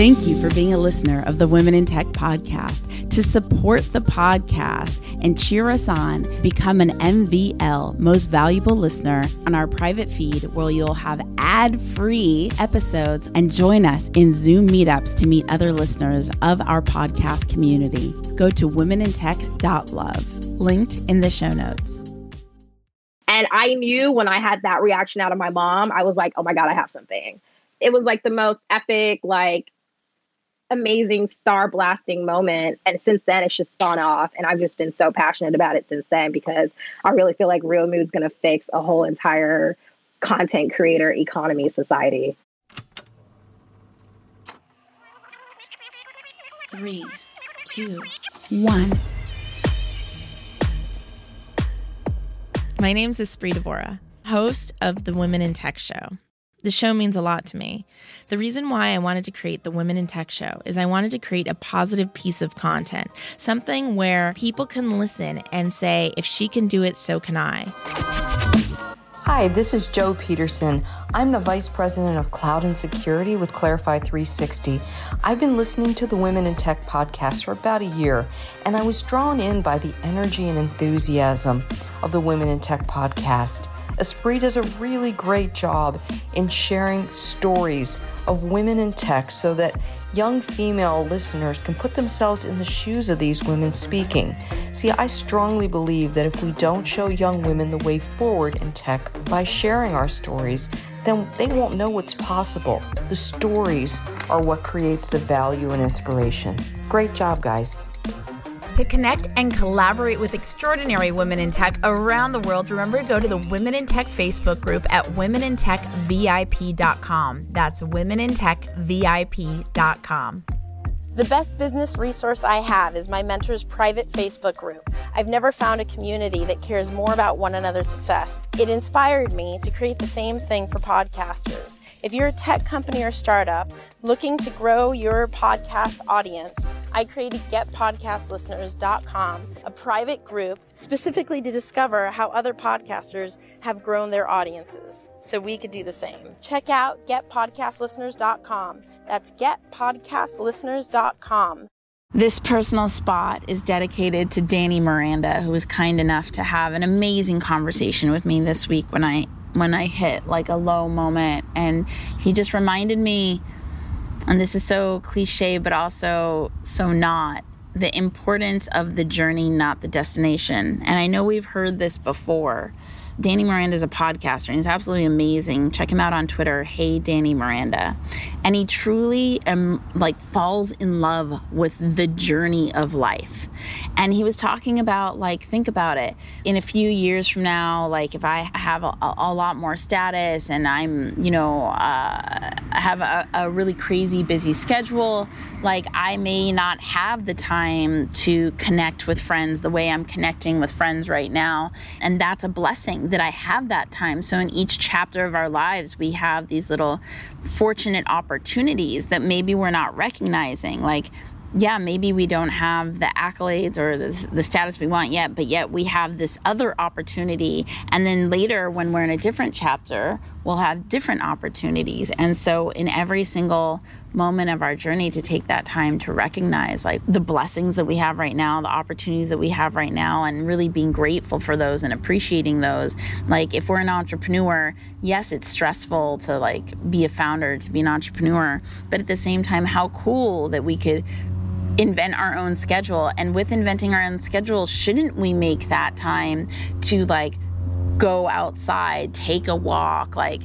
Thank you for being a listener of the Women in Tech podcast. To support the podcast and cheer us on, become an MVL, most valuable listener, on our private feed where you'll have ad free episodes and join us in Zoom meetups to meet other listeners of our podcast community. Go to womenintech.love, linked in the show notes. And I knew when I had that reaction out of my mom, I was like, oh my God, I have something. It was like the most epic, like amazing star blasting moment. And since then, it's just gone off. And I've just been so passionate about it since then because I really feel like Reel Mood's going to fix a whole entire content creator economy society. Three, two, one. My name is Espree Devora, host of the Women in Tech Show. The show means a lot to me. The reason why I wanted to create the Women in Tech show is I wanted to create a positive piece of content, something where people can listen and say, if she can do it, so can I. Hi, this is Joe Peterson. I'm the Vice President of Cloud and Security with Clarify 360. I've been listening to the Women in Tech podcast for about a year, and I was drawn in by the energy and enthusiasm of the Women in Tech podcast. Espree does a really great job in sharing stories of women in tech so that young female listeners can put themselves in the shoes of these women speaking. See, I strongly believe that if we don't show young women the way forward in tech by sharing our stories, then they won't know what's possible. The stories are what creates the value and inspiration. Great job, guys. To connect and collaborate with extraordinary women in tech around the world, remember to go to the Women in Tech Facebook group at womenintechvip.com. That's womenintechvip.com. The best business resource I have is my mentor's private Facebook group. I've never found a community that cares more about one another's success. It inspired me to create the same thing for podcasters. If you're a tech company or startup looking to grow your podcast audience, I created getpodcastlisteners.com, a private group specifically to discover how other podcasters have grown their audiences so we could do the same. Check out getpodcastlisteners.com. That's getpodcastlisteners.com. This personal spot is dedicated to Danny Miranda, who was kind enough to have an amazing conversation with me this week when I when I hit like a low moment and he just reminded me and this is so cliche but also so not the importance of the journey not the destination. And I know we've heard this before Danny Miranda is a podcaster and he's absolutely amazing. Check him out on Twitter, Hey Danny Miranda. And he truly um, like falls in love with the journey of life. And he was talking about like think about it. In a few years from now, like if I have a, a lot more status and I'm, you know, uh, have a, a really crazy busy schedule, like I may not have the time to connect with friends the way I'm connecting with friends right now. And that's a blessing that I have that time. So in each chapter of our lives, we have these little fortunate opportunities that maybe we're not recognizing. Like, yeah, maybe we don't have the accolades or the, the status we want yet, but yet we have this other opportunity. And then later, when we're in a different chapter, we'll have different opportunities. And so, in every single moment of our journey, to take that time to recognize like the blessings that we have right now, the opportunities that we have right now, and really being grateful for those and appreciating those. Like, if we're an entrepreneur, yes, it's stressful to like be a founder, to be an entrepreneur, but at the same time, how cool that we could invent our own schedule. And with inventing our own schedule, shouldn't we make that time to like go outside, take a walk, like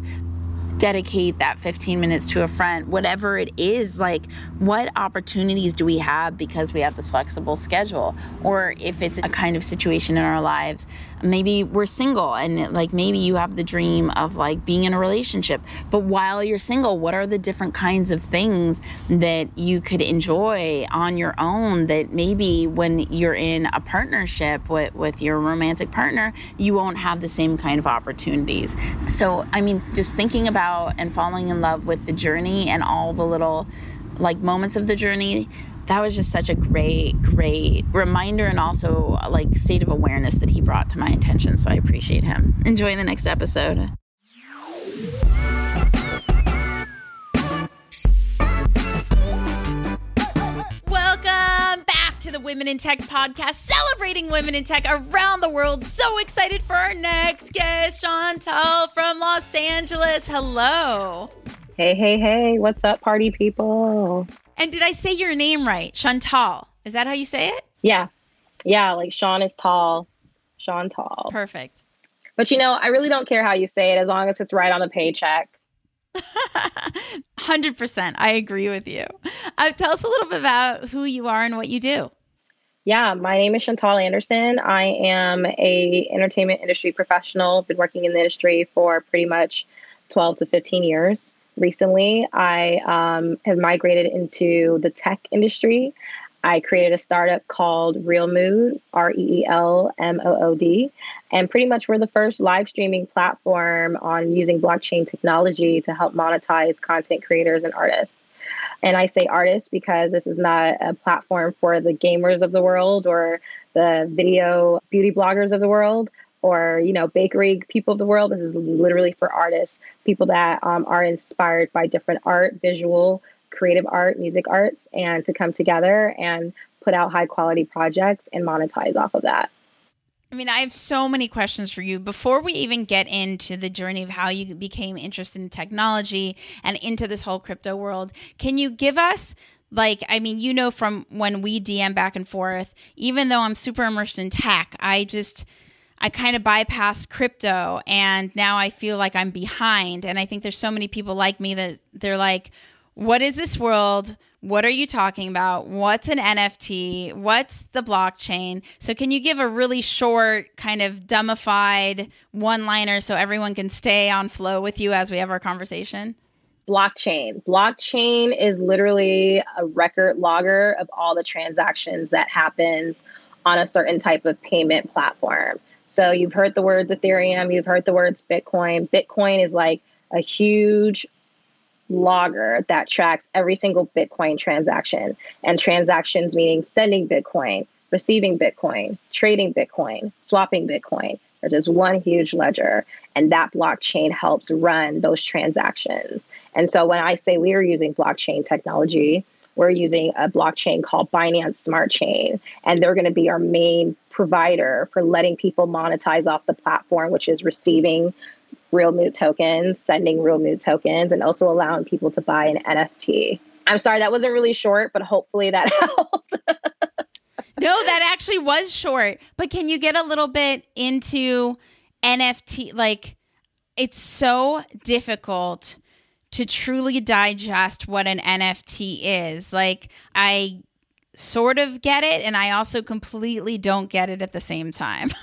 dedicate that 15 minutes to a friend, whatever it is, like what opportunities do we have because we have this flexible schedule? Or if it's a kind of situation in our lives, maybe we're single and like maybe you have the dream of like being in a relationship. But while you're single, what are the different kinds of things that you could enjoy on your own that maybe when you're in a partnership with, with your romantic partner, you won't have the same kind of opportunities. So, I mean, just thinking about and falling in love with the journey and all the little like moments of the journey that was just such a great great reminder and also like state of awareness that he brought to my attention so i appreciate him enjoy the next episode Welcome back to the Women in Tech podcast, celebrating women in tech around the world. So excited for our next guest, Chantal from Los Angeles. Hello. Hey, hey, hey. What's up, party people? And did I say your name right? Chantal. Is that how you say it? Yeah. Yeah, like Sean is tall. Sean tall. Perfect. But you know, I really don't care how you say it as long as it's right on the paycheck. 100%. I agree with you. Uh, tell us a little bit about who you are and what you do. Yeah, my name is Chantal Anderson. I am a entertainment industry professional. Been working in the industry for pretty much 12 to 15 years. Recently, I um, have migrated into the tech industry. I created a startup called Reel Mood, R E E L M O O D. And pretty much we're the first live streaming platform on using blockchain technology to help monetize content creators and artists. And I say artists because this is not a platform for the gamers of the world or the video beauty bloggers of the world or you know bakery people of the world this is literally for artists people that um, are inspired by different art visual creative art, music arts, and to come together and put out high quality projects and monetize off of that. I mean, I have so many questions for you. Before we even get into the journey of how you became interested in technology and into this whole crypto world, can you give us like i mean you know from when we dm back and forth even though i'm super immersed in tech i just i kind of bypassed crypto and now i feel like i'm behind and i think there's so many people like me that they're like what is this world? What are you talking about? What's an NFT? What's the blockchain? So, can you give a really short, kind of dumbified one liner so everyone can stay on flow with you as we have our conversation? Blockchain. Blockchain is literally a record logger of all the transactions that happens on a certain type of payment platform. So, you've heard the words Ethereum, you've heard the words Bitcoin. Bitcoin is like a huge logger that tracks every single Bitcoin transaction and transactions meaning sending Bitcoin, receiving Bitcoin, trading Bitcoin, swapping Bitcoin. There's just one huge ledger, and that blockchain helps run those transactions. And so when I say we are using blockchain technology, we're using a blockchain called Binance Smart Chain, and they're going to be our main provider for letting people monetize off the platform, which is receiving reel mood tokens, sending reel mood tokens, and also allowing people to buy an NFT. I'm sorry, that wasn't really short, but hopefully that helped. no, that actually was short. But can you get a little bit into NFT? Like, it's so difficult to truly digest what an NFT is. Like, I sort of get it, and I also completely don't get it at the same time.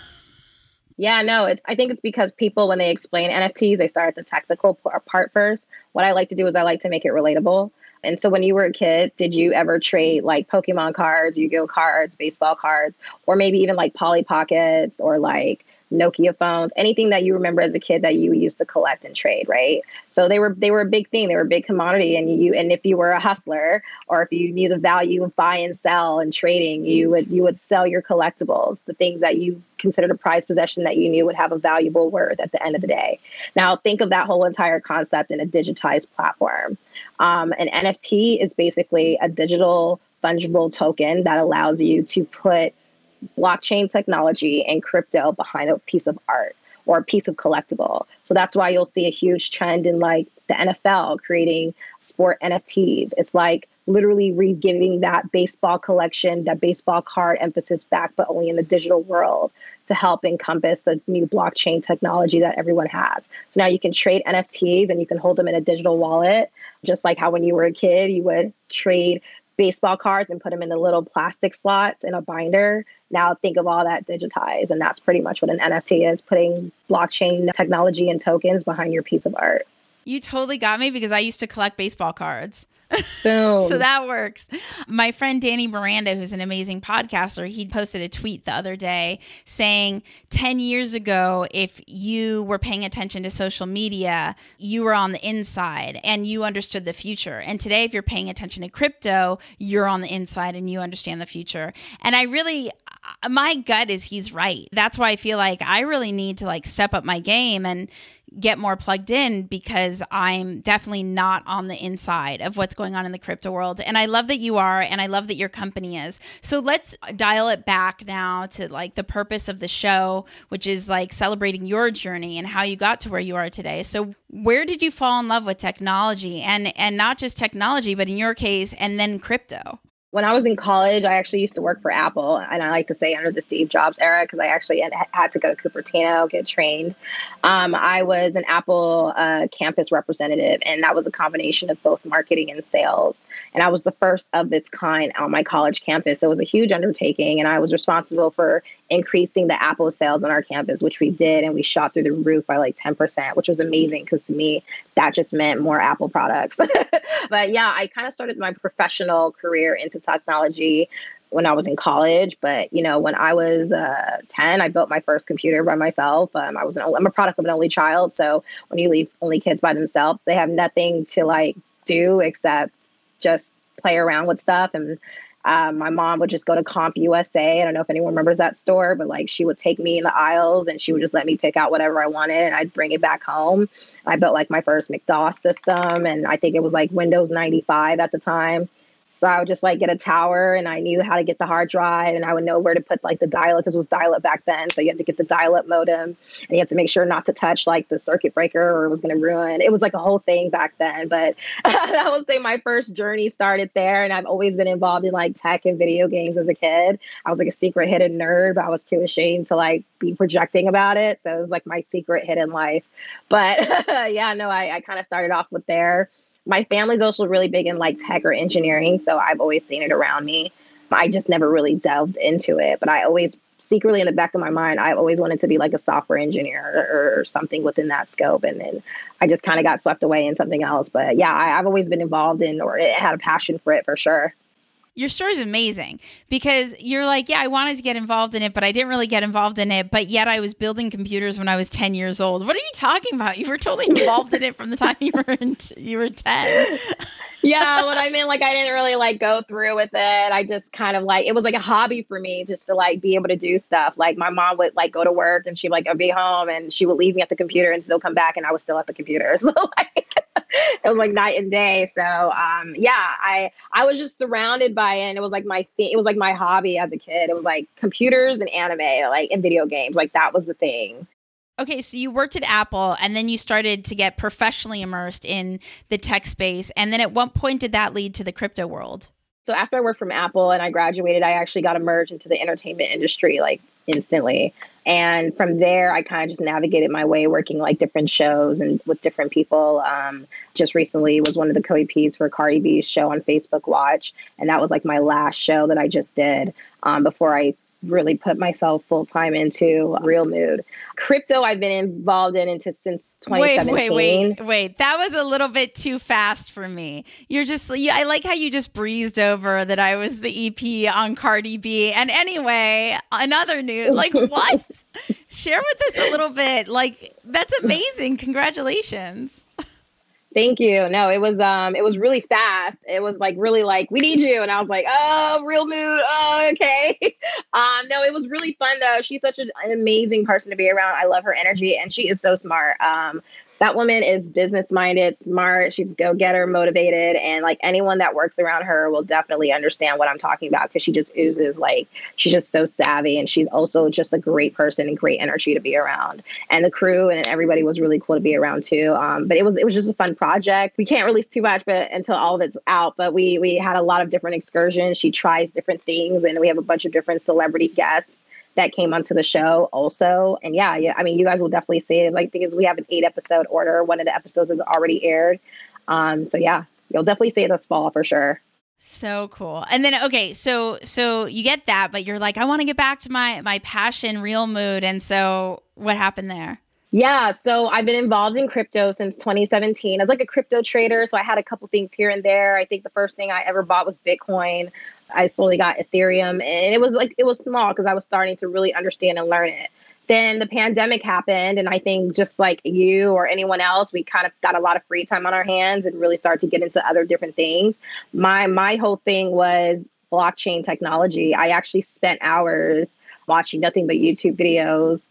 Yeah, no, it's I think it's because people when they explain NFTs, they start at the technical part first. What I like to do is I like to make it relatable. And so when you were a kid, did you ever trade like Pokemon cards, Yu-Gi-Oh cards, baseball cards, or maybe even like Polly Pockets or like Nokia phones, anything that you remember as a kid that you used to collect and trade, right? So they were they were a big thing. They were a big commodity, and you and if you were a hustler or if you knew the value of buy and sell and trading, you would you would sell your collectibles, the things that you considered a prized possession that you knew would have a valuable worth at the end of the day. Now think of that whole entire concept in a digitized platform. Um, an NFT is basically a digital fungible token that allows you to put blockchain technology and crypto behind a piece of art or a piece of collectible. So that's why you'll see a huge trend in like the NFL creating sport NFTs. It's like literally re-giving that baseball collection, that baseball card emphasis back, but only in the digital world to help encompass the new blockchain technology that everyone has. So now you can trade NFTs and you can hold them in a digital wallet, just like how when you were a kid, you would trade baseball cards and put them in the little plastic slots in a binder. Now think of all that digitized. And that's pretty much what an NFT is putting blockchain technology and tokens behind your piece of art. You totally got me because I used to collect baseball cards. Boom. so that works. My friend Danny Miranda, who's an amazing podcaster, he posted a tweet the other day saying 10 years ago, if you were paying attention to social media, you were on the inside and you understood the future. And today, if you're paying attention to crypto, you're on the inside and you understand the future. And I really, uh, my gut is he's right. That's why I feel like I really need to like step up my game and get more plugged in because I'm definitely not on the inside of what's going on in the crypto world. And I love that you are, and I love that your company is. So let's dial it back now to like the purpose of the show, which is like celebrating your journey and how you got to where you are today. So where did you fall in love with technology and and not just technology, but in your case, and then crypto? When I was in college, I actually used to work for Apple, and I like to say under the Steve Jobs era because I actually had, to go to Cupertino get trained. Um, I was an Apple uh, campus representative, and that was a combination of both marketing and sales. And I was the first of its kind on my college campus, so it was a huge undertaking. And I was responsible for increasing the Apple sales on our campus, which we did, and we shot through the roof by like ten percent, which was amazing because to me that just meant more Apple products. but yeah, I kind of started my professional career into technology when I was in college. But you know, when I was uh, ten, I built my first computer by myself. Um, I was an, I'm a product of an only child, so when you leave only kids by themselves, they have nothing to like do except just play around with stuff and um, my mom would just go to Comp USA. I don't know if anyone remembers that store, but like she would take me in the aisles and she would just let me pick out whatever I wanted and I'd bring it back home. I built like my first MS-DOS system and I think it was like Windows 95 at the time. So I would just like get a tower and I knew how to get the hard drive and I would know where to put like the dial up because it was dial up back then. So you had to get the dial up modem and you had to make sure not to touch like the circuit breaker or it was going to ruin. It was like a whole thing back then. But I would say my first journey started there and I've always been involved in like tech and video games as a kid. I was like a secret hidden nerd, but I was too ashamed to like be projecting about it. So it was like my secret hidden life. But yeah, no, I, I kind of started off with there my family's also really big in like tech or engineering, so I've always seen it around me. I just never really delved into it, but I always secretly in the back of my mind, I always wanted to be like a software engineer or, or something within that scope. And then I just kind of got swept away in something else. But yeah, I, I've always been involved in or had a passion for it for sure your story is amazing because you're like, yeah, I wanted to get involved in it, but I didn't really get involved in it. But yet I was building computers when I was 10 years old. What are you talking about? You were totally involved in it from the time you were in, you were 10. yeah, what I mean, like I didn't really like go through with it. I just kind of like it was like a hobby for me just to like be able to do stuff. Like my mom would like go to work and she'd like I'd be home and she would leave me at the computer and still come back and I was still at the computer. So like it was like night and day. So um, yeah, I I was just surrounded by it. And it was like my thing. It was like my hobby as a kid. It was like computers and anime, like and video games. Like that was the thing. Okay, so you worked at Apple and then you started to get professionally immersed in the tech space. And then at what point did that lead to the crypto world? So after I worked from Apple and I graduated, I actually got emerged into the entertainment industry like instantly. And from there, I kind of just navigated my way working like different shows and with different people. Um, just recently was one of the co-EPs for Cardi B's show on Facebook Watch. And that was like my last show that I just did um, before I really put myself full time into reel mood. Crypto, I've been involved in into since 2017. Wait, wait, wait, wait. That was a little bit too fast for me. You're just, I like how you just breezed over that I was the EP on Cardi B. And anyway, another news, like what? Share with us a little bit. Like, that's amazing. Congratulations. Thank you. No, it was um it was really fast. It was like really like we need you and I was like, "Oh, reel mood. Oh, okay." um no, it was really fun though. She's such an, an amazing person to be around. I love her energy and she is so smart. Um that woman is business minded, smart. She's go getter, motivated, and like anyone that works around her will definitely understand what I'm talking about because she just oozes like she's just so savvy and she's also just a great person and great energy to be around. And the crew and everybody was really cool to be around too. Um, but it was it was just a fun project. We can't release too much, but until all of it's out. But we we had a lot of different excursions. She tries different things, and we have a bunch of different celebrity guests that came onto the show also. And yeah, yeah, I mean, you guys will definitely see it. Like because we have an eight episode order. One of the episodes has already aired. Um, so yeah, you'll definitely see it this fall for sure. So cool. And then okay, so so you get that, but you're like, I want to get back to my my passion, reel mood. And so what happened there? Yeah, so I've been involved in crypto since 2017 I was like a crypto trader. So I had a couple things here and there. I think the first thing I ever bought was Bitcoin. I slowly got Ethereum, and it was like it was small because I was starting to really understand and learn it. Then the pandemic happened, and I think just like you or anyone else, we kind of got a lot of free time on our hands and really started to get into other different things. My my whole thing was blockchain technology. I actually spent hours watching nothing but YouTube videos,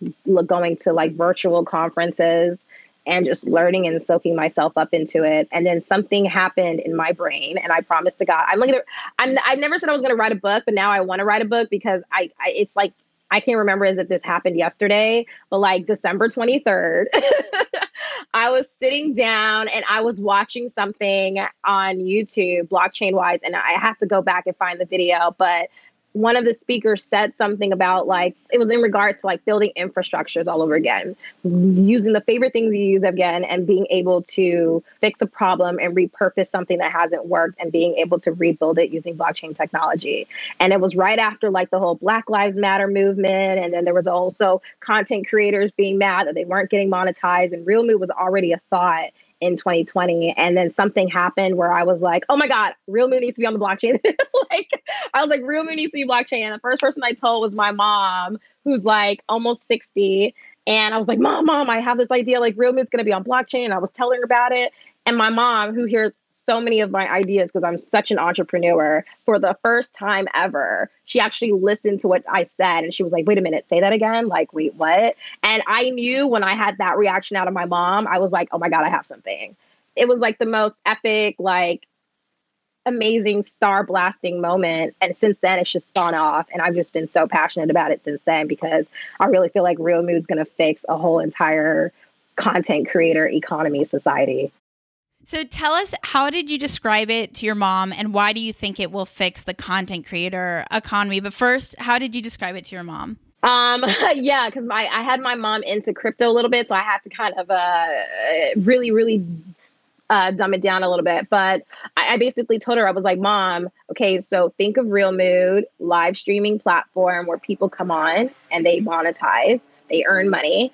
going to like virtual conferences, and just learning and soaking myself up into it. And then something happened in my brain, and I promised to God, I'm gonna. I'm. I never said I was gonna write a book, but now I want to write a book because I, I. It's like I can't remember is that this happened yesterday, but like December 23rd, I was sitting down and I was watching something on YouTube, blockchain wise, and I have to go back and find the video, but one of the speakers said something about like it was in regards to like building infrastructures all over again using the favorite things you use again and being able to fix a problem and repurpose something that hasn't worked and being able to rebuild it using blockchain technology. And it was right after like the whole black lives matter movement and then there was also content creators being mad that they weren't getting monetized and Reel Mood was already a thought in 2020 and then something happened where i was like oh my god Reel Mood needs to be on the blockchain. Like i was like Reel Mood needs to be blockchain. And the first person i told was my mom who's like almost 60 and i was like mom mom i have this idea like Reel Mood's going to be on blockchain. And i was telling her about it. And my mom who hears so many of my ideas because I'm such an entrepreneur. For the first time ever, she actually listened to what I said and she was like, wait a minute, say that again. Like, wait, what? And I knew when I had that reaction out of my mom, I was like, oh my God, I have something. It was like the most epic, like, amazing star blasting moment. And since then, it's just gone off. And I've just been so passionate about it since then because I really feel like Reel Mood's going to fix a whole entire content creator economy society. So tell us, how did you describe it to your mom, and why do you think it will fix the content creator economy? But first, how did you describe it to your mom? Um, yeah, because my I had my mom into crypto a little bit, so I had to kind of uh really, really uh, dumb it down a little bit. But I, I, basically told her I was like, "Mom, okay, so think of Reel Mood, live streaming platform where people come on and they monetize, they earn money,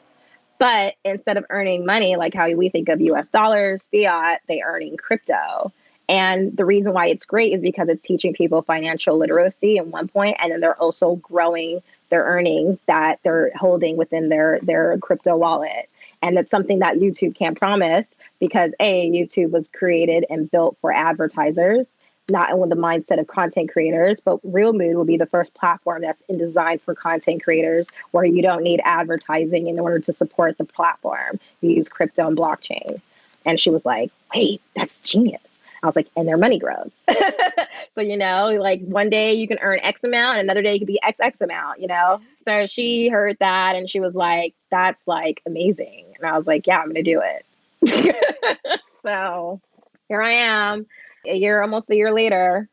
but instead of earning money, like how we think of US dollars, fiat, they earning crypto. And the reason why it's great is because it's teaching people financial literacy in one point, and then they're also growing their earnings that they're holding within their their crypto wallet. And that's something that YouTube can't promise because A, YouTube was created and built for advertisers not with the mindset of content creators, but Reel Mood will be the first platform that's in designed for content creators where you don't need advertising in order to support the platform. You use crypto and blockchain. And she was like, wait, that's genius. I was like, and their money grows. so, you know, like one day you can earn X amount, another day you could be XX amount, you know? So she heard that and she was like, that's like amazing. And I was like, yeah, I'm going to do it. so here I am a year, almost a year later.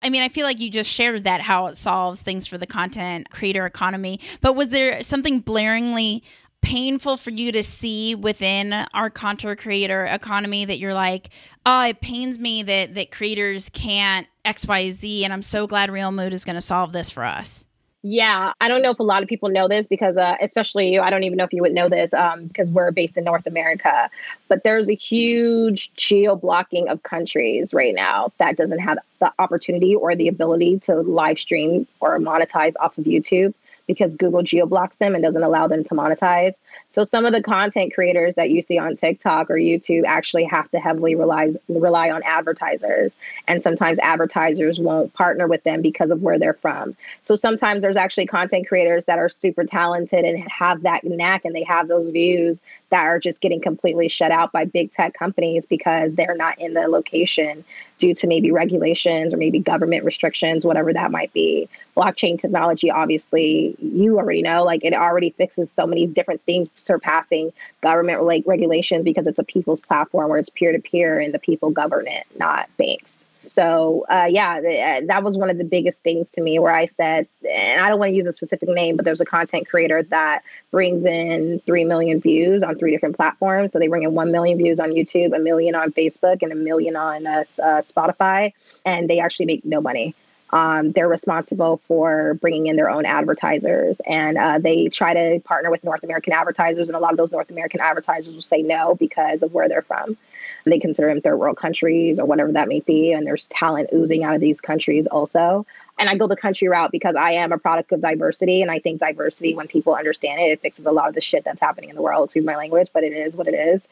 I mean, I feel like you just shared that how it solves things for the content creator economy. But was there something blaringly painful for you to see within our content creator economy that you're like, oh, it pains me that that creators can't X, Y, Z, and I'm so glad Reel Mood is going to solve this for us. Yeah, I don't know if a lot of people know this because, uh, especially you, I don't even know if you would know this um, because we're based in North America. But there's a huge geo blocking of countries right now that doesn't have the opportunity or the ability to live stream or monetize off of YouTube because Google geo blocks them and doesn't allow them to monetize. So some of the content creators that you see on TikTok or YouTube actually have to heavily rely rely on advertisers, and sometimes advertisers won't partner with them because of where they're from. So sometimes there's actually content creators that are super talented and have that knack and they have those views that are just getting completely shut out by big tech companies because they're not in the location due to maybe regulations or maybe government restrictions, whatever that might be. Blockchain technology, obviously, you already know, like it already fixes so many different things surpassing government like regulations because it's a people's platform where it's peer to peer and the people govern it, not banks. So uh, yeah, th- uh, that was one of the biggest things to me where I said, and I don't want to use a specific name, but there's a content creator that brings in 3 million views on three different platforms. So they bring in 1 million views on YouTube, a million on Facebook, and a million on uh, uh, Spotify. And they actually make no money. Um, they're responsible for bringing in their own advertisers and uh, they try to partner with North American advertisers. And a lot of those North American advertisers will say no because of where they're from. They consider them third world countries or whatever that may be. And there's talent oozing out of these countries also. And I go the country route because I am a product of diversity. And I think diversity, when people understand it, it fixes a lot of the shit that's happening in the world. Excuse my language, but it is what it is.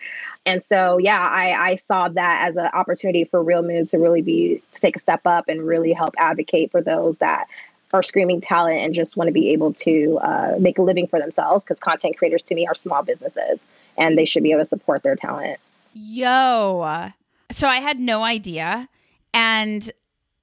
And so, yeah, I, I saw that as an opportunity for Reel Mood to really be, to take a step up and really help advocate for those that are screaming talent and just want to be able to uh, make a living for themselves because content creators to me are small businesses and they should be able to support their talent. Yo. So I had no idea. And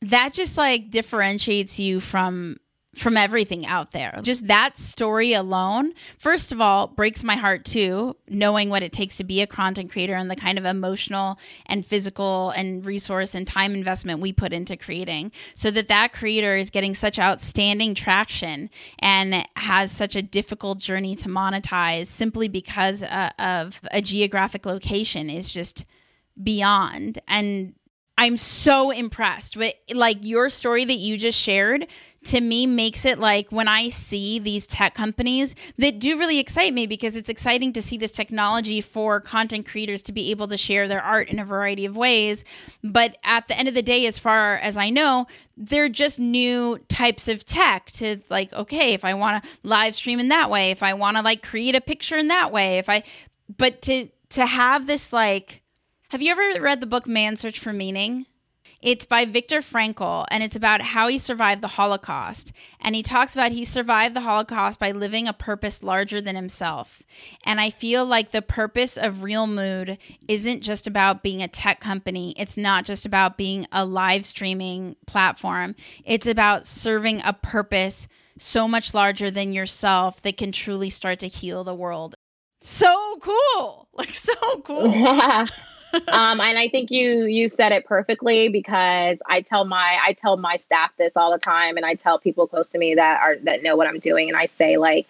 that just like differentiates you from from everything out there. Just that story alone, first of all, breaks my heart too, knowing what it takes to be a content creator and the kind of emotional and physical and resource and time investment we put into creating. So that that creator is getting such outstanding traction and has such a difficult journey to monetize simply because uh, of a geographic location is just beyond and I'm so impressed with like your story that you just shared to me makes it like when I see these tech companies that do really excite me because it's exciting to see this technology for content creators to be able to share their art in a variety of ways. But at the end of the day, as far as I know, they're just new types of tech to like, okay, if I want to live stream in that way, if I want to like create a picture in that way, if I, but to, to have this like, have you ever read the book Man's Search for Meaning? It's by Viktor Frankl, and it's about how he survived the Holocaust. And he talks about he survived the Holocaust by living a purpose larger than himself. And I feel like the purpose of Reel Mood isn't just about being a tech company, it's not just about being a live streaming platform, it's about serving a purpose so much larger than yourself that can truly start to heal the world. So cool! Like, so cool. um, and I think you you said it perfectly because I tell my I tell my staff this all the time, and I tell people close to me that are that know what I'm doing, and I say like,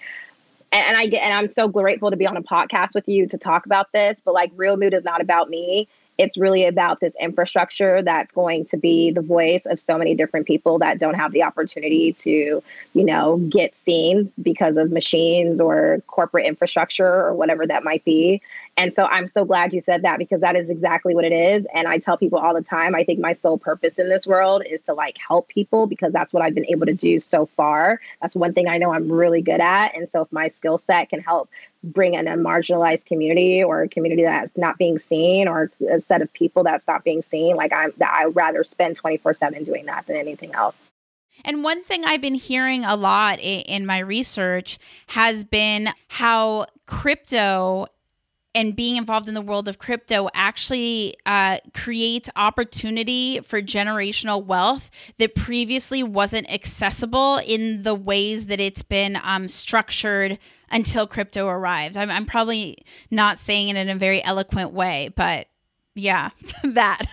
and, and I get and I'm so grateful to be on a podcast with you to talk about this, but like reel mood is not about me it's really about this infrastructure that's going to be the voice of so many different people that don't have the opportunity to, you know, get seen because of machines or corporate infrastructure or whatever that might be. And so I'm so glad you said that because that is exactly what it is. And I tell people all the time, I think my sole purpose in this world is to like help people because that's what I've been able to do so far. That's one thing I know I'm really good at. And so if my skill set can help bring in a marginalized community or a community that's not being seen or a set of people that's not being seen like i'm that i rather spend 24 7 doing that than anything else and one thing I've been hearing a lot in, my research has been how crypto and being involved in the world of crypto actually uh, creates opportunity for generational wealth that previously wasn't accessible in the ways that it's been um, structured until crypto arrives. I'm, I'm probably not saying it in a very eloquent way, but yeah, that.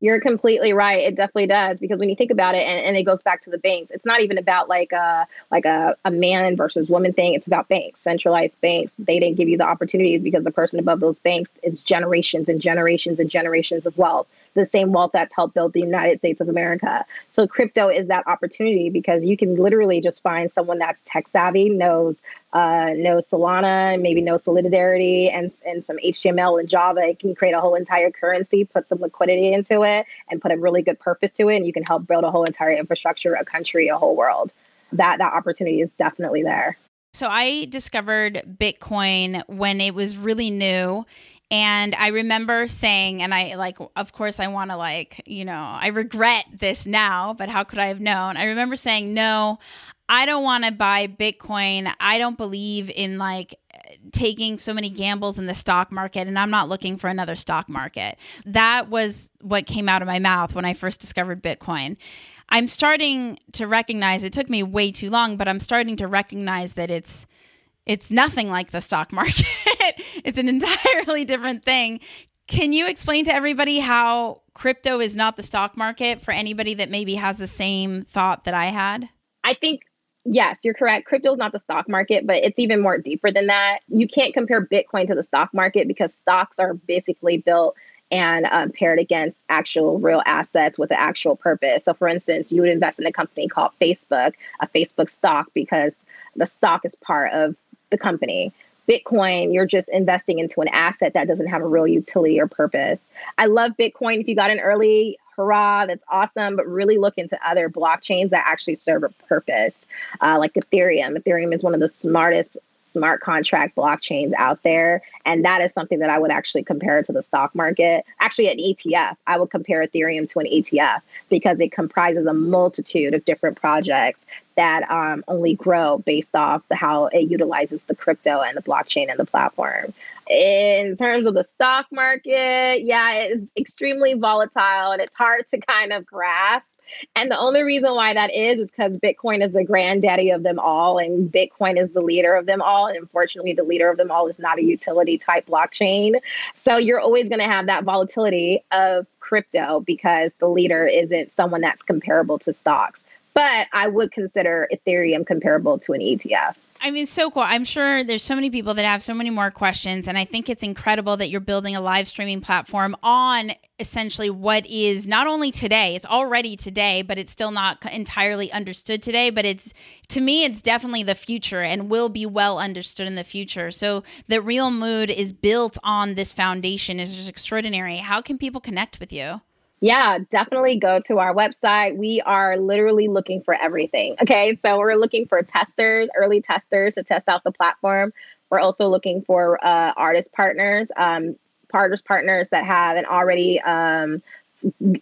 You're completely right. It definitely does because when you think about it, and, and it goes back to the banks. It's not even about like a like a, a man versus woman thing. It's about banks, centralized banks. They didn't give you the opportunities because the person above those banks is generations and generations and generations of wealth the same wealth that's helped build the United States of America. So crypto is that opportunity because you can literally just find someone that's tech savvy, knows uh, knows Solana, maybe knows Solidity and and some HTML and Java. It can create a whole entire currency, put some liquidity into it, and put a really good purpose to it, and you can help build a whole entire infrastructure, a country, a whole world. That that opportunity is definitely there. So I discovered Bitcoin when it was really new and I remember saying, and I like, of course, I want to like, you know, I regret this now, but how could I have known? I remember saying, no, I don't want to buy Bitcoin. I don't believe in like taking so many gambles in the stock market, and I'm not looking for another stock market. That was what came out of my mouth when I first discovered Bitcoin. I'm starting to recognize it took me way too long, but I'm starting to recognize that it's it's nothing like the stock market. it's an entirely different thing. Can you explain to everybody how crypto is not the stock market for anybody that maybe has the same thought that I had? I think yes, you're correct. Crypto is not the stock market, but it's even more deeper than that. You can't compare Bitcoin to the stock market because stocks are basically built and um, paired against actual real assets with an actual purpose. So, for instance, you would invest in a company called Facebook, a Facebook stock, because the stock is part of the company. Bitcoin, you're just investing into an asset that doesn't have a real utility or purpose. I love Bitcoin. If you got in early, hurrah, that's awesome. But really look into other blockchains that actually serve a purpose, uh, like Ethereum. Ethereum is one of the smartest smart contract blockchains out there. And that is something that I would actually compare to the stock market. Actually, an ETF. I would compare Ethereum to an ETF because it comprises a multitude of different projects that um, only grow based off how it utilizes the crypto and the blockchain and the platform. In terms of the stock market, yeah, it's extremely volatile and it's hard to kind of grasp and the only reason why that is is because Bitcoin is the granddaddy of them all, and Bitcoin is the leader of them all. And unfortunately, the leader of them all is not a utility type blockchain. So you're always going to have that volatility of crypto because the leader isn't someone that's comparable to stocks. But I would consider Ethereum comparable to an ETF. I mean, so cool. I'm sure there's so many people that have so many more questions. And I think it's incredible that you're building a live streaming platform on essentially what is not only today, it's already today, but it's still not entirely understood today. But it's, to me, it's definitely the future and will be well understood in the future. So the reel mood is built on this foundation is just extraordinary. How can people connect with you? Yeah, definitely go to our website. We are literally looking for everything. Okay. So we're looking for testers, early testers to test out the platform. We're also looking for uh, artist partners, um, artist partners that have an already um,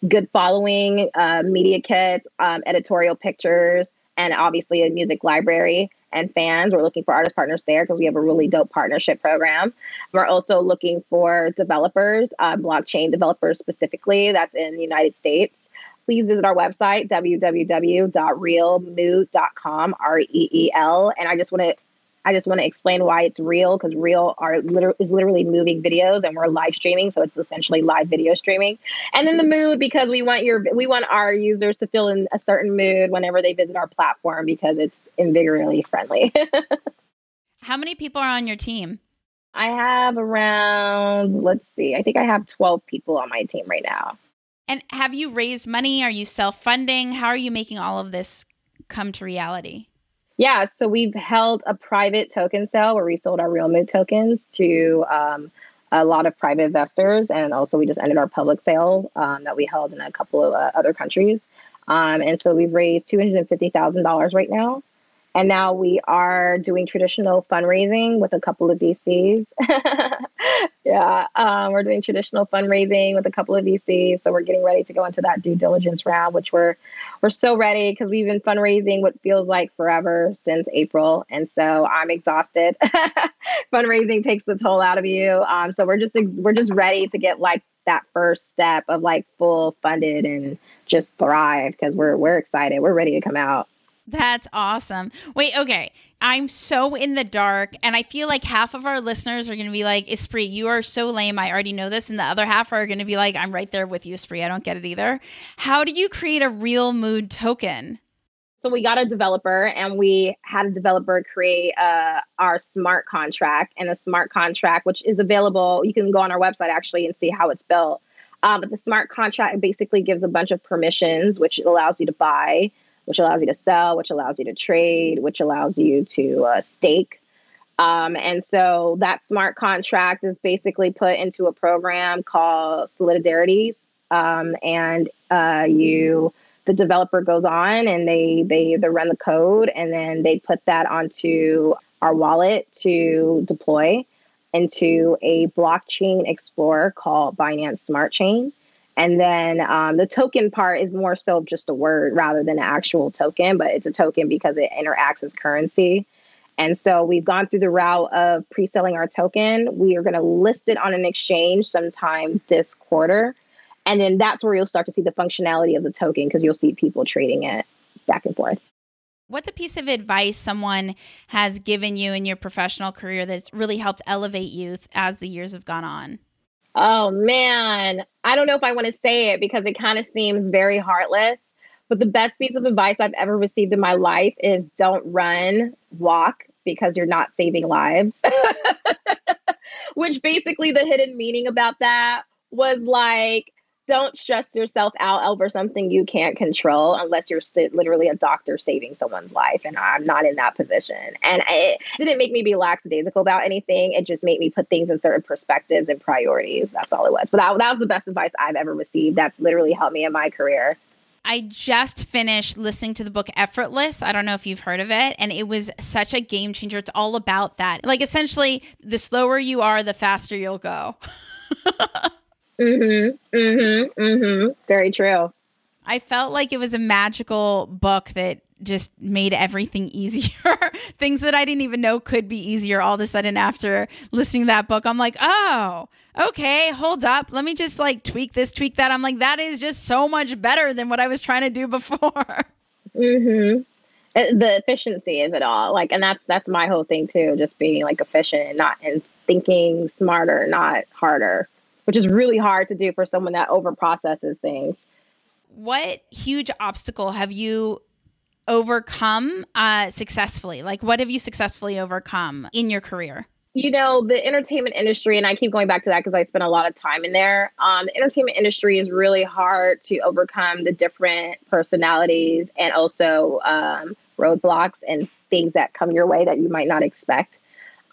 good following, uh, media kits, um, editorial pictures, and obviously a music library and fans. We're looking for artist partners there because we have a really dope partnership program. We're also looking for developers, uh, blockchain developers specifically, that's in the United States. Please visit our website, www.reelmood.com, R E E L. And I just want to I just want to explain why it's reel because reel are liter- is literally moving videos and we're live streaming, so it's essentially live video streaming. And then the mood because we want your we want our users to feel in a certain mood whenever they visit our platform because it's invigoratingly friendly. How many people are on your team? I have around let's see, I think I have 12 people on my team right now. And have you raised money? Are you self-funding? How are you making all of this come to reality? Yeah, so we've held a private token sale where we sold our reel mood tokens to um, a lot of private investors, and also we just ended our public sale um, that we held in a couple of uh, other countries. Um, and so we've raised two hundred and fifty thousand dollars right now. And now we are doing traditional fundraising with a couple of VCs. yeah, um, we're doing traditional fundraising with a couple of VCs. So we're getting ready to go into that due diligence round, which we're we're so ready because we've been fundraising what feels like forever since April, and so I'm exhausted. fundraising takes the toll out of you. Um, so we're just we're just ready to get like that first step of like full funded and just thrive because we're we're excited. We're ready to come out. That's awesome. Wait, okay. I'm so in the dark, and I feel like half of our listeners are going to be like, Espree, you are so lame. I already know this. And the other half are going to be like, I'm right there with you, Espree. I don't get it either. How do you create a reel mood token? So we got a developer and we had a developer create uh, our smart contract and a smart contract, which is available. You can go on our website actually and see how it's built. Um, but the smart contract basically gives a bunch of permissions, which allows you to buy which allows you to sell, which allows you to trade, which allows you to uh, stake. Um, and so that smart contract is basically put into a program called Solidity. Um, and uh, you, the developer goes on and they, they they run the code and then they put that onto our wallet to deploy into a blockchain explorer called Binance Smart Chain. And then um, the token part is more so just a word rather than an actual token, but it's a token because it interacts as currency. And so we've gone through the route of pre selling our token. We are going to list it on an exchange sometime this quarter. And then that's where you'll start to see the functionality of the token because you'll see people trading it back and forth. What's a piece of advice someone has given you in your professional career that's really helped elevate you as the years have gone on? Oh man, I don't know if I want to say it because it kind of seems very heartless. But the best piece of advice I've ever received in my life is don't run, walk because you're not saving lives. Which basically the hidden meaning about that was like don't stress yourself out over something you can't control unless you're literally a doctor saving someone's life. And I'm not in that position. And it didn't make me be lackadaisical about anything. It just made me put things in certain perspectives and priorities. That's all it was. But that, that was the best advice I've ever received. That's literally helped me in my career. I just finished listening to the book Effortless. I don't know if you've heard of it. And it was such a game changer. It's all about that. Like, essentially, the slower you are, the faster you'll go. mm hmm. Mm hmm. Mm hmm. Very true. I felt like it was a magical book that just made everything easier. Things that I didn't even know could be easier all of a sudden after listening to that book. I'm like, oh, okay, hold up. Let me just like tweak this, tweak that. I'm like, that is just so much better than what I was trying to do before. Mm-hmm. The efficiency of it all. Like, and that's that's my whole thing too, just being like efficient and not and thinking smarter, not harder, which is really hard to do for someone that over processes things. What huge obstacle have you overcome uh, successfully? Like, what have you successfully overcome in your career? You know, the entertainment industry, and I keep going back to that because I spent a lot of time in there. Um, the entertainment industry is really hard to overcome the different personalities and also um, roadblocks and things that come your way that you might not expect.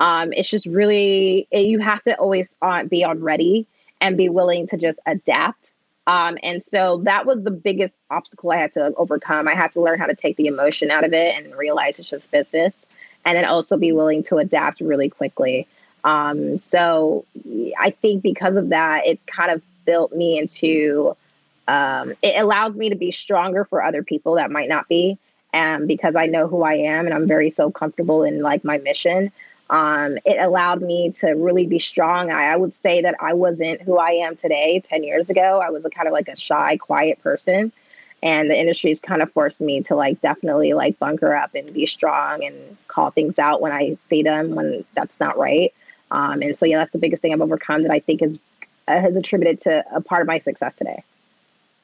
Um, it's just really, it, you have to always on, be on ready and be willing to just adapt um, and so that was the biggest obstacle I had to overcome. I had to learn how to take the emotion out of it and realize it's just business, and then also be willing to adapt really quickly. Um, so I think because of that, it's kind of built me into. Um, it allows me to be stronger for other people that might not be, and because I know who I am and I'm very so comfortable in like my mission um, it allowed me to really be strong. I, I, would say that I wasn't who I am today 10 years ago. I was a kind of like a shy, quiet person. And the industry's kind of forced me to like definitely like bunker up and be strong and call things out when I see them when that's not right. Um, and so, yeah, that's the biggest thing I've overcome that I think is uh, has attributed to a part of my success today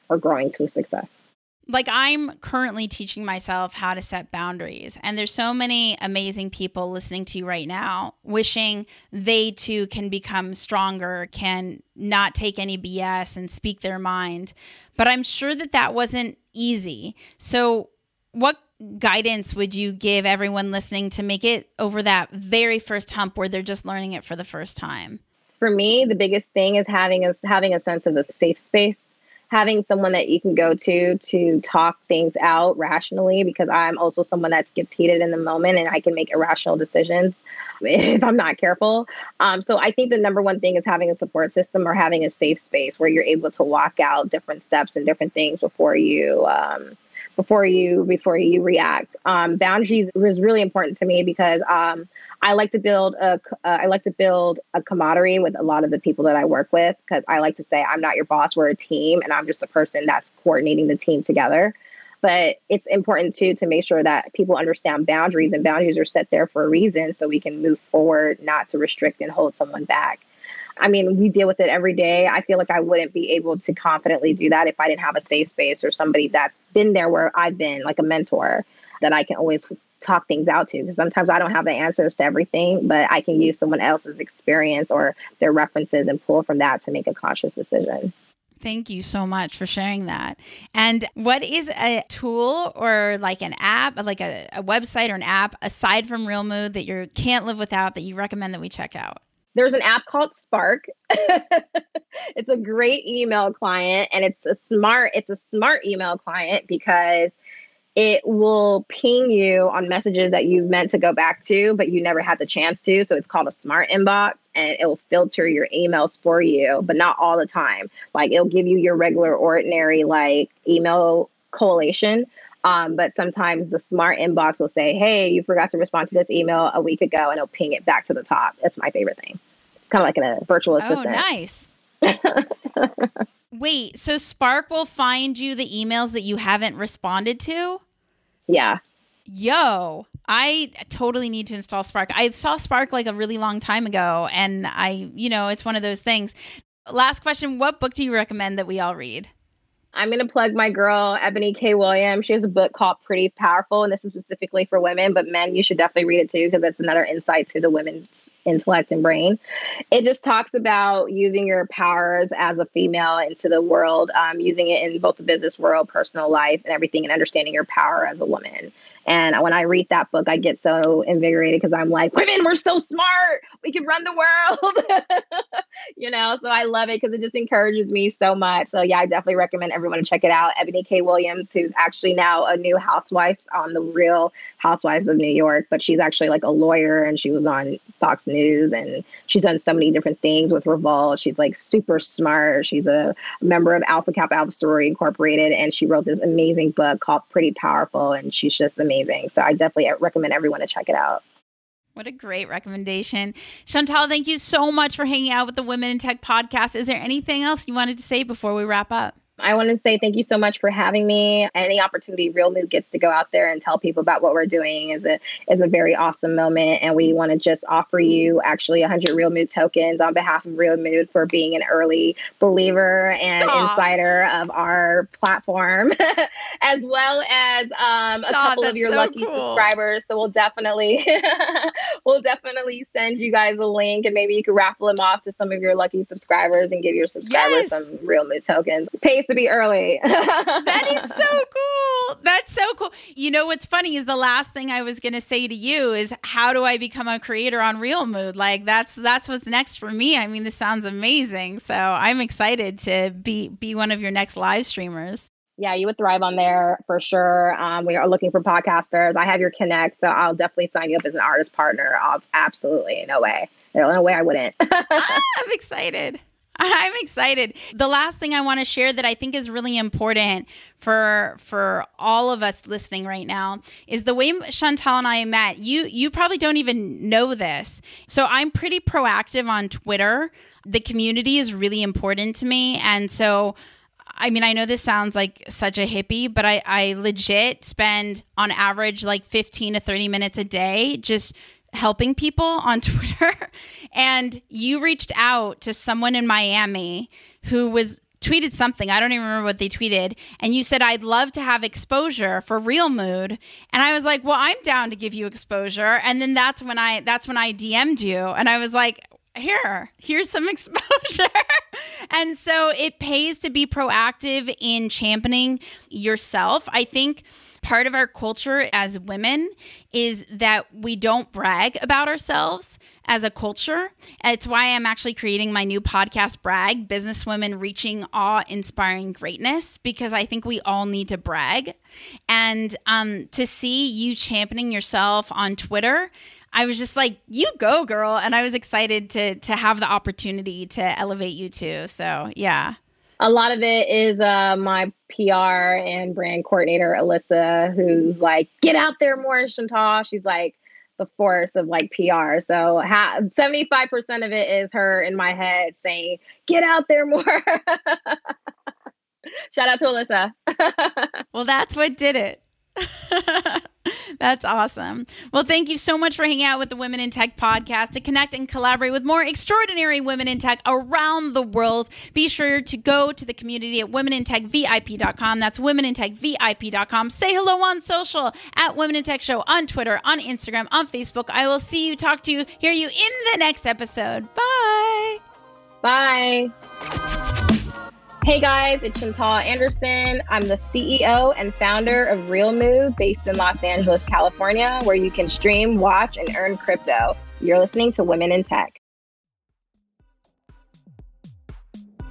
or growing to a success like I'm currently teaching myself how to set boundaries. And there's so many amazing people listening to you right now wishing they too can become stronger, can not take any BS and speak their mind. But I'm sure that that wasn't easy. So, what guidance would you give everyone listening to make it over that very first hump where they're just learning it for the first time? For me, the biggest thing is having a having a sense of a safe space having someone that you can go to to talk things out rationally because I'm also someone that gets heated in the moment and I can make irrational decisions if I'm not careful. Um, so I think the number one thing is having a support system or having a safe space where you're able to walk out different steps and different things before you um, before you before you react. Um, boundaries was really important to me because um, I like to build a uh, I like to build a camaraderie with a lot of the people that I work with because I like to say I'm not your boss, we're a team, and I'm just the person that's coordinating the team together. But it's important too to make sure that people understand boundaries, and boundaries are set there for a reason, so we can move forward, not to restrict and hold someone back. I mean, we deal with it every day. I feel like I wouldn't be able to confidently do that if I didn't have a safe space or somebody that's been there where I've been, like a mentor that I can always talk things out to. Because sometimes I don't have the answers to everything, but I can use someone else's experience or their references and pull from that to make a conscious decision. Thank you so much for sharing that. And what is a tool or like an app, like a, a website or an app aside from Reel Mood that you can't live without that you recommend that we check out? There's an app called Spark. it's a great email client and it's a smart it's a smart email client because it will ping you on messages that you meant to go back to but you never had the chance to so it's called a smart inbox and it will filter your emails for you but not all the time like it'll give you your regular ordinary like email collation um, but sometimes the smart inbox will say, hey, you forgot to respond to this email a week ago, and it'll ping it back to the top. That's my favorite thing. It's kind of like a virtual oh, assistant. Oh, nice. Wait, so Spark will find you the emails that you haven't responded to? Yeah. Yo, I totally need to install Spark. I saw Spark like a really long time ago, and I, you know, it's one of those things. Last question What book do you recommend that we all read? I'm going to plug my girl, Eboni K. Williams. She has a book called Pretty Powerful, and this is specifically for women, but men, you should definitely read it too, because it's another insight to the women's intellect and brain. It just talks about using your powers as a female into the world, um, using it in both the business world, personal life, and everything, and understanding your power as a woman. And when I read that book, I get so invigorated because I'm like, women, we're so smart. We can run the world. you know, so I love it because it just encourages me so much. So, yeah, I definitely recommend everyone to check it out. Eboni K. Williams, who's actually now a new housewife on the Real Housewives of New York, but she's actually like a lawyer and she was on Fox News and she's done so many different things with Revolt. She's like super smart. She's a member of Alpha Kappa Alpha Sorority Incorporated and she wrote this amazing book called Pretty Powerful and she's just amazing. So I definitely recommend everyone to check it out. What a great recommendation. Chantal, thank you so much for hanging out with the Women in Tech podcast. Is there anything else you wanted to say before we wrap up? I want to say thank you so much for having me. Any opportunity Reel Mood gets to go out there and tell people about what we're doing is a is a very awesome moment. And we want to just offer you actually 100 Reel Mood tokens on behalf of Reel Mood for being an early believer and Stop. insider of our platform, as well as um, a couple of your so lucky cool. subscribers. So we'll definitely we'll definitely send you guys a link, and maybe you could raffle them off to some of your lucky subscribers and give your subscribers yes. some Reel Mood tokens. Pays to be early. that is so cool. That's so cool. You know what's funny is the last thing I was going to say to you is how do I become a creator on Reel Mood? Like that's that's what's next for me. I mean, this sounds amazing. So I'm excited to be be one of your next live streamers. Yeah, you would thrive on there for sure. Um, we are looking for podcasters. I have your connect, so I'll definitely sign you up as an artist partner. I'll, absolutely, no way, no way I wouldn't. ah, I'm excited. I'm excited. The last thing I want to share that I think is really important for for all of us listening right now is the way Chantal and I met. You you probably don't even know this. So I'm pretty proactive on Twitter. The community is really important to me and so I mean, I know this sounds like such a hippie, but I, I legit spend on average like 15 to 30 minutes a day just helping people on Twitter. and you reached out to someone in Miami who was tweeted something. I don't even remember what they tweeted. And you said, I'd love to have exposure for reel mood. And I was like, well, I'm down to give you exposure. And then that's when I, that's when I DM'd you. And I was like, here, here's some exposure. and so it pays to be proactive in championing yourself. I think part of our culture as women is that we don't brag about ourselves as a culture. It's why I'm actually creating my new podcast, Brag Businesswomen Reaching Awe Inspiring Greatness, because I think we all need to brag. And um, to see you championing yourself on Twitter, I was just like, "You go, girl!" And I was excited to to have the opportunity to elevate you too. So yeah a lot of it is uh, my PR and brand coordinator, Alyssa, who's like, get out there more, Chantal. She's like the force of like PR. So ha- 75% of it is her in my head saying, get out there more. Shout out to Alyssa. well, that's what did it. That's awesome. Well, thank you so much for hanging out with the Women in Tech podcast. To connect and collaborate with more extraordinary women in tech around the world, be sure to go to the community at womenintechvip.com. That's womenintechvip.com. Say hello on social at Women in Tech Show on Twitter, on Instagram, on Facebook. I will see you, talk to you, hear you in the next episode. Bye. Bye. Hey guys, it's Chantal Anderson. I'm the CEO and founder of Reel Mood based in Los Angeles, California, where you can stream, watch, and earn crypto. You're listening to Women in Tech.